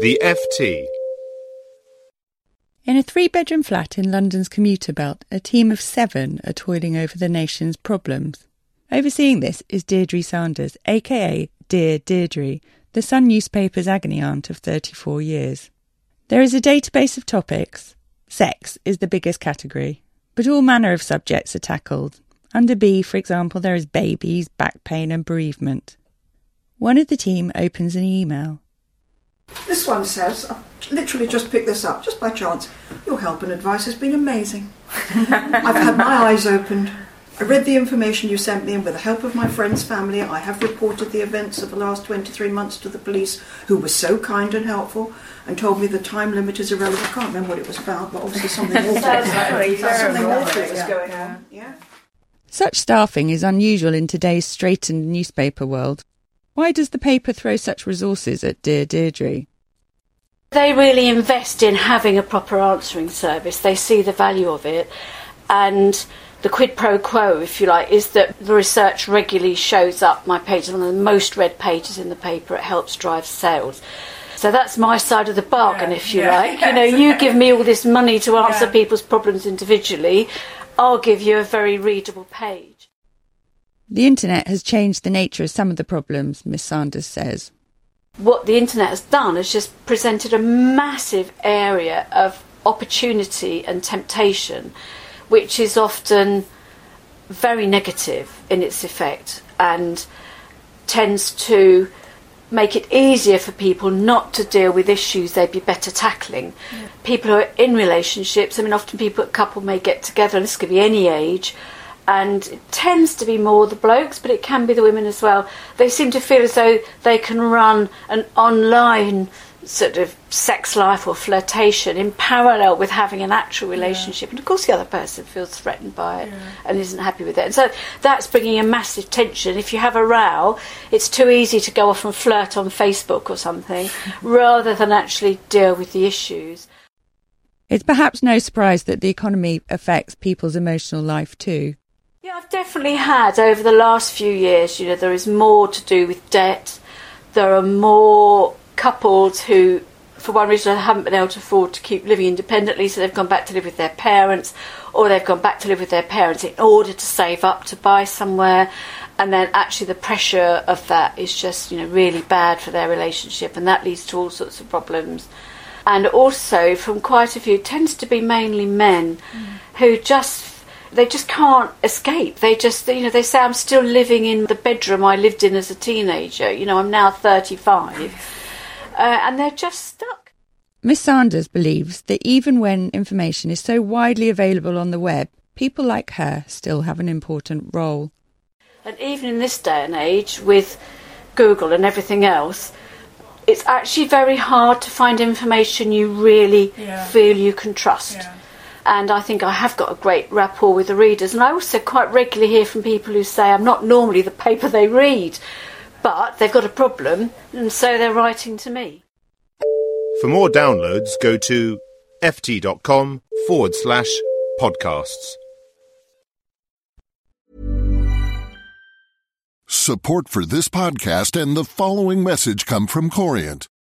The FT. In a three bedroom flat in London's commuter belt, a team of seven are toiling over the nation's problems. Overseeing this is Deidre Sanders, aka Dear Deidre, the Sun newspaper's agony aunt of 34 years. There is a database of topics. Sex is the biggest category, but all manner of subjects are tackled. Under B, for example, there is babies, back pain, and bereavement. One of the team opens an email. This one says, I literally just picked this up, just by chance. Your help and advice has been amazing. I've had my eyes opened. I read the information you sent me, and with the help of my friend's family, I have reported the events of the last 23 months to the police, who were so kind and helpful, and told me the time limit is irrelevant. I can't remember what it was about, but obviously something awful. something awful was going on. Yeah. Such staffing is unusual in today's straitened newspaper world. Why does the paper throw such resources at Dear Deidre? They really invest in having a proper answering service. They see the value of it. And the quid pro quo, if you like, is that the research regularly shows up. My page is one of the most read pages in the paper. It helps drive sales. So that's my side of the bargain, Yeah, if you yeah. like. You know, you give me all this money to answer Yeah. people's problems individually. I'll give you a very readable page. The internet has changed the nature of some of the problems, Miss Sanders says. what the internet has done is just presented a massive area of opportunity and temptation, which is often very negative in its effect and tends to make it easier for people not to deal with issues they'd be better tackling. People who are in relationships, I mean, often people, a couple may get together, and this could be any age, and it tends to be more the blokes, but it can be the women as well. They seem to feel as though they can run an online sort of sex life or flirtation in parallel with having an actual relationship. And of course, the other person feels threatened by it and isn't happy with it. And so that's bringing a massive tension. If you have a row, it's too easy to go off and flirt on Facebook or something rather than actually deal with the issues. It's perhaps no surprise that the economy affects people's emotional life too. Yeah, I've definitely had over the last few years, you know, there is more to do with debt. There are more couples who, for one reason, haven't been able to afford to keep living independently, so they've gone back to live with their parents, or they've gone back to live with their parents in order to save up to buy somewhere. And then actually, the pressure of that is just, you know, really bad for their relationship, and that leads to all sorts of problems. And also, from quite a few, it tends to be mainly men mm. who just they just can't escape. They just, you know, they say, I'm still living in the bedroom I lived in as a teenager. You know, I'm now 35. Uh, and they're just stuck. Miss Sanders believes that even when information is so widely available on the web, people like her still have an important role. And even in this day and age, with Google and everything else, it's actually very hard to find information you really Yeah. feel you can trust. And I think I have got a great rapport with the readers. And I also quite regularly hear from people who say I'm not normally the paper they read, but they've got a problem, and so they're writing to me. For more downloads, go to ft.com forward slash podcasts. Support for this podcast and the following message come from Corient.